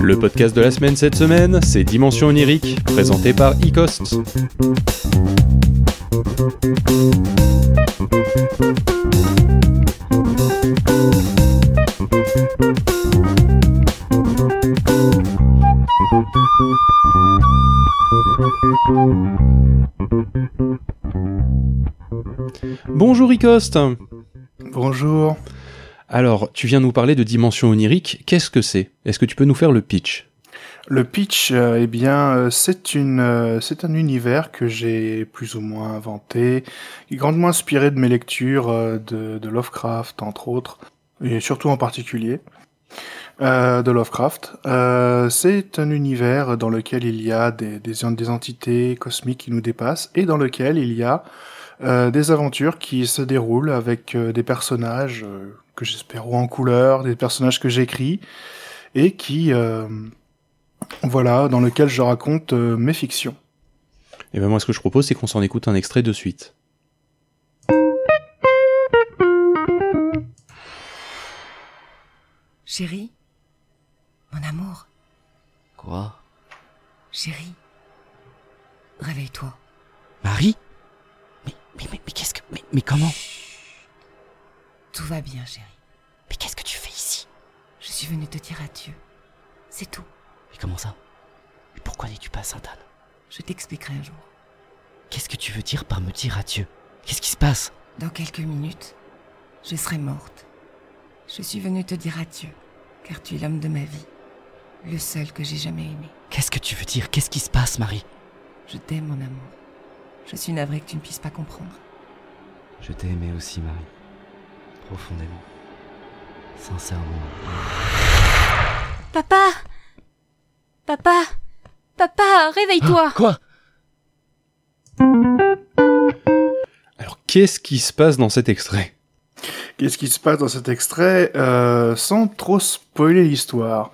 Le podcast de la semaine cette semaine, c'est Dimension onirique, présenté par Ecost. Bonjour Icost Bonjour. Alors, tu viens nous parler de dimension onirique, qu'est-ce que c'est? Est-ce que tu peux nous faire le pitch? Le pitch, euh, eh bien, euh, c'est une, euh, c'est un univers que j'ai plus ou moins inventé, qui est grandement inspiré de mes lectures de, de Lovecraft, entre autres, et surtout en particulier euh, de Lovecraft. Euh, c'est un univers dans lequel il y a des, des, des entités cosmiques qui nous dépassent, et dans lequel il y a euh, des aventures qui se déroulent avec euh, des personnages euh, que j'espère en couleur, des personnages que j'écris et qui, euh, voilà, dans lequel je raconte euh, mes fictions. Et ben moi ce que je propose c'est qu'on s'en écoute un extrait de suite. Chérie Mon amour Quoi? Chérie Réveille-toi. Marie? Mais, mais, mais, mais qu'est-ce que... Mais, mais comment? Tout va bien, chérie. Mais qu'est-ce que tu fais ici? Je suis venue te dire adieu. C'est tout. Mais comment ça? Mais pourquoi n'es-tu pas à Sainte-Anne? Je t'expliquerai un jour. Qu'est-ce que tu veux dire par me dire adieu? Qu'est-ce qui se passe? Dans quelques minutes, je serai morte. Je suis venue te dire adieu, car tu es l'homme de ma vie. Le seul que j'ai jamais aimé. Qu'est-ce que tu veux dire? Qu'est-ce qui se passe, Marie? Je t'aime, mon amour. Je suis navrée que tu ne puisses pas comprendre. Je t'ai aimé aussi, Marie. Profondément. Sincèrement. Papa Papa Papa, réveille-toi Quoi? Alors qu'est-ce qui se passe dans cet extrait? Qu'est-ce qui se passe dans cet extrait euh, Sans trop spoiler l'histoire,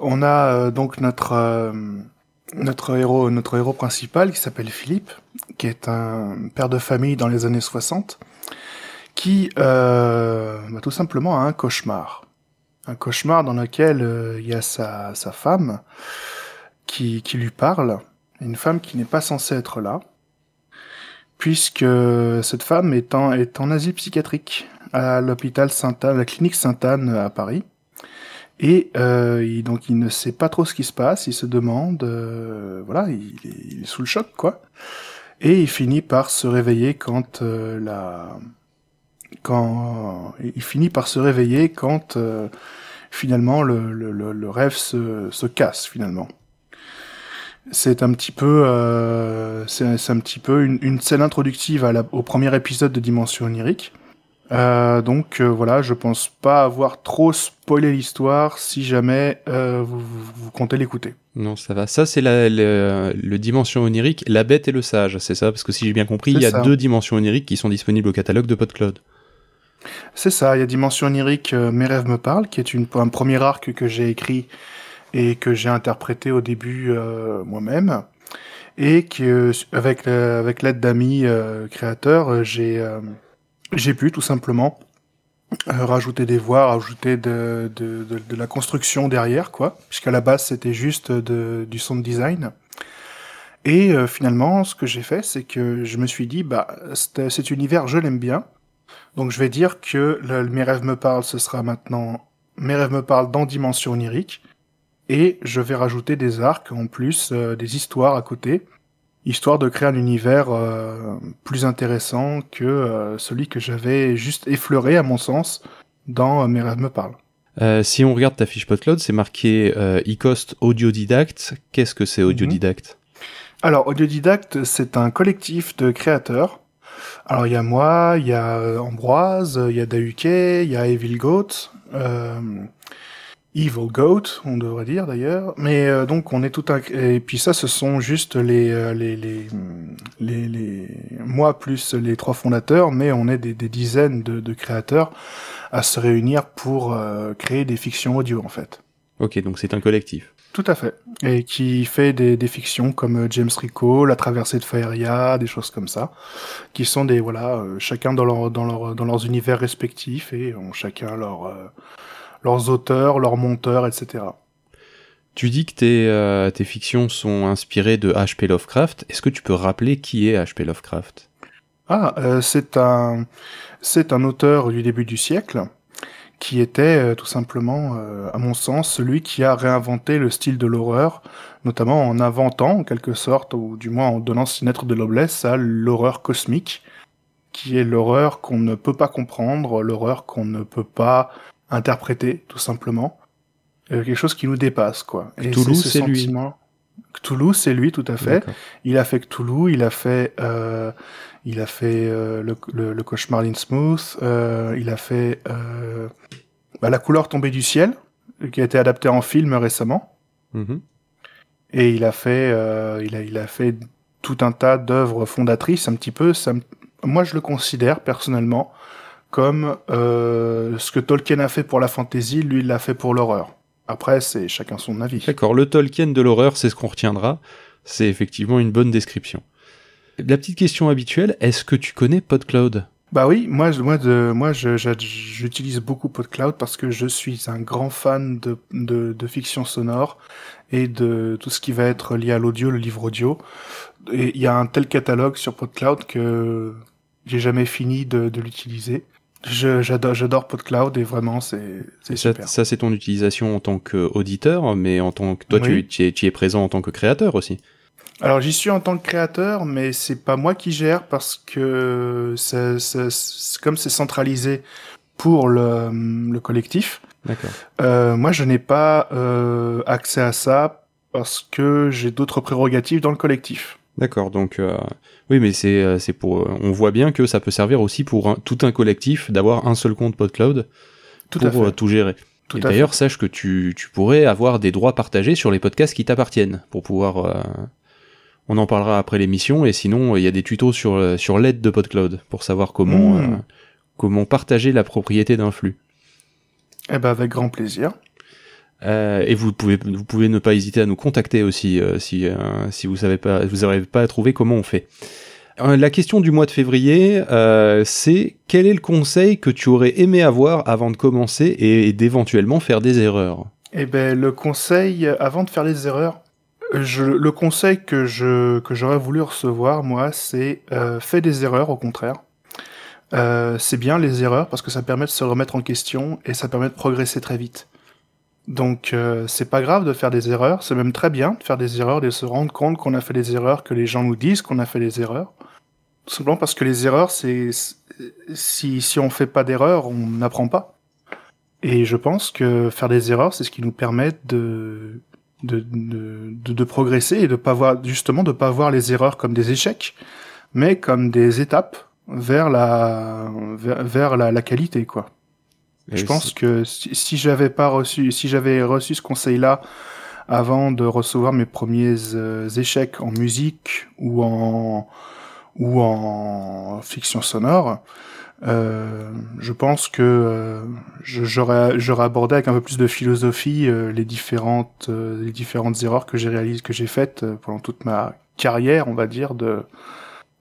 on a euh, donc notre euh, notre héros notre héros principal qui s'appelle Philippe, qui est un père de famille dans les années 60, qui euh, bah, tout simplement a un cauchemar, un cauchemar dans lequel il y a sa sa femme qui qui lui parle, une femme qui n'est pas censée être là puisque cette femme est en, est en asile psychiatrique à l'hôpital Sainte-Anne, la clinique Sainte-Anne à Paris. Et euh, donc il ne sait pas trop ce qui se passe, il se demande, euh, voilà, il, est- sous le choc quoi. Et il finit par se réveiller quand euh, la, il finit par se réveiller quand euh, finalement le, le, rêve se, se casse finalement. C'est un petit peu, c'est un petit peu une, scène introductive au premier épisode de Dimension onirique. Euh, donc euh, voilà, je pense pas avoir trop spoilé l'histoire si jamais euh, vous, vous, vous comptez l'écouter. Non, ça va. Ça, c'est la, le, le dimension onirique, la bête et le sage, c'est ça? Parce que si j'ai bien compris, il y a ça. deux dimensions oniriques qui sont disponibles au catalogue de PodCloud. C'est ça, il y a Dimension onirique, euh, Mes rêves me parlent, qui est une, un premier arc que j'ai écrit et que j'ai interprété au début euh, moi-même, et que euh, avec euh, avec l'aide d'amis euh, créateurs, j'ai euh, j'ai pu tout simplement euh, rajouter des voix, rajouter de, de, de, de la construction derrière, quoi, puisqu'à la base c'était juste du sound design. Et euh, finalement, ce que j'ai fait, c'est que je me suis dit, bah, cet, univers, je l'aime bien, donc je vais dire que Mes rêves me parlent, ce sera maintenant Mes rêves me parlent dans Dimension onirique, et je vais rajouter des arcs en plus, euh, des histoires à côté, histoire de créer un univers euh, plus intéressant que euh, celui que j'avais juste effleuré à mon sens dans euh, Mes rêves me parlent. Euh, si on regarde ta fiche PodCloud, c'est marqué euh, Ecost Audiodidacte. Qu'est-ce que c'est Audiodidacte? Alors, Audiodidacte, c'est un collectif de créateurs. Alors, il y a moi, il y a euh, Ambroise, il y a Dauke, il y a Evil Goat, euh, Evil Goat, on devrait dire d'ailleurs. Mais euh, donc, on est tout un... Et puis ça, ce sont juste les, euh, les, les, les, les... Moi plus les trois fondateurs, mais on est des, des dizaines de, de créateurs à se réunir pour euh, créer des fictions audio, en fait. Ok, donc c'est un collectif. Tout à fait. Et qui fait des, des fictions comme euh, James Rico, La traversée de Faeria, des choses comme ça, qui sont des voilà, euh, chacun dans leur dans leur dans leurs univers respectifs et ont chacun leur euh, leurs auteurs, leurs monteurs, etc. Tu dis que tes, euh, tes fictions sont inspirées de H.P. Lovecraft. Est-ce que tu peux rappeler qui est H.P. Lovecraft? Ah, euh, c'est un c'est un auteur du début du siècle qui était euh, tout simplement, à mon sens, celui qui a réinventé le style de l'horreur, notamment en inventant, en quelque sorte, ou du moins en donnant ses lettres de noblesse à l'horreur cosmique, qui est l'horreur qu'on ne peut pas comprendre, l'horreur qu'on ne peut pas interpréter, tout simplement. Euh, quelque chose qui nous dépasse, quoi. Et Cthulhu, ce c'est lui. sentiment- Cthulhu, c'est lui, tout à fait. Il a fait Cthulhu, il a fait, euh, il a fait euh, le, le, le cauchemar d'Innsmouth, euh, il a fait euh, bah, La couleur tombée du ciel, qui a été adapté en film récemment, Mhm. et il a fait, euh, il a, il a fait tout un tas d'œuvres fondatrices, un petit peu. Ça, me- moi, je le considère personnellement comme euh, ce que Tolkien a fait pour la fantasy, lui, il l'a fait pour l'horreur. Après, c'est chacun son avis. D'accord, le Tolkien de l'horreur, c'est ce qu'on retiendra. C'est effectivement une bonne description. La petite question habituelle, est-ce que tu connais PodCloud? Bah oui, moi, je- moi, de, moi, j'utilise beaucoup PodCloud parce que je suis un grand fan de, de, de fiction sonore et de tout ce qui va être lié à l'audio, le livre audio. Et il y a un tel catalogue sur PodCloud que j'ai jamais fini de, de l'utiliser. Je- J'adore, j'adore PodCloud et vraiment, c'est, c'est Ça, super. ça, c'est ton utilisation en tant qu'auditeur, mais en tant que toi, Oui. tu, tu es, tu es présent en tant que créateur aussi. Alors j'y suis en tant que créateur, mais c'est pas moi qui gère parce que c'est- c'est- comme c'est centralisé pour le, le collectif. D'accord. Euh, moi, je n'ai pas euh, accès à ça parce que j'ai d'autres prérogatives dans le collectif. D'accord, donc euh, oui, mais c'est euh, c'est pour. euh, on voit bien que ça peut servir aussi pour un- tout un collectif d'avoir un seul compte PodCloud Tout pour à fait. euh, tout gérer. Tout Et à d'ailleurs, sache que tu, tu pourrais avoir des droits partagés sur les podcasts qui t'appartiennent pour pouvoir. euh, on en parlera après l'émission et sinon il y a des tutos sur sur l'aide de PodCloud pour savoir comment Mmh. euh, comment partager la propriété d'un flux. Eh ben, avec grand plaisir. Euh, et vous pouvez vous pouvez ne pas hésiter à nous contacter aussi euh, si euh, si vous savez pas vous n'arrivez pas à trouver comment on fait. Euh, La question du mois de février, euh, c'est quel est le conseil que tu aurais aimé avoir avant de commencer et, d'éventuellement faire des erreurs? Eh ben, le conseil, avant de faire les erreurs, je, le conseil que je que j'aurais voulu recevoir, moi, c'est euh, fais des erreurs, au contraire. C'est bien les erreurs parce que ça permet de se remettre en question et ça permet de progresser très vite. Donc euh, c'est pas grave de faire des erreurs, c'est même très bien de faire des erreurs, de se rendre compte qu'on a fait des erreurs, que les gens nous disent qu'on a fait des erreurs. Simplement parce que les erreurs, c'est si si on fait pas d'erreurs, on n'apprend pas. Et je pense que faire des erreurs, c'est ce qui nous permet de, de, de progresser et de pas voir justement de pas voir les erreurs comme des échecs, mais comme des étapes vers la vers, vers la, la qualité quoi. Je pense que si, si j'avais pas reçu, si j'avais reçu ce conseil-là avant de recevoir mes premiers euh, échecs en musique ou en ou en fiction sonore, euh, je pense que euh, j'aurais j'aurais abordé avec un peu plus de philosophie euh, les différentes euh, les différentes erreurs que j'ai réalisées que j'ai faites euh, pendant toute ma carrière, on va dire de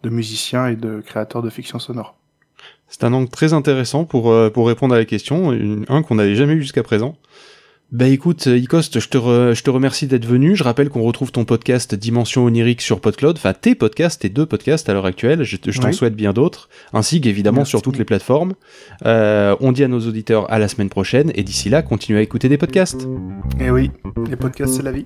de musicien et de créateur de fiction sonore. C'est un angle très intéressant pour, euh, pour répondre à la question, une- un qu'on n'avait jamais eu jusqu'à présent. Bah écoute, Icost, je te, re- je te remercie d'être venu. Je rappelle qu'on retrouve ton podcast Dimension Onirique sur PodCloud, enfin tes podcasts, tes deux podcasts à l'heure actuelle. Je, te- je t'en Oui. souhaite bien d'autres, ainsi qu'évidemment sur toutes les plateformes. Euh, on dit à nos auditeurs à la semaine prochaine, et d'ici là, continuez à écouter des podcasts. Et oui, les podcasts c'est la vie.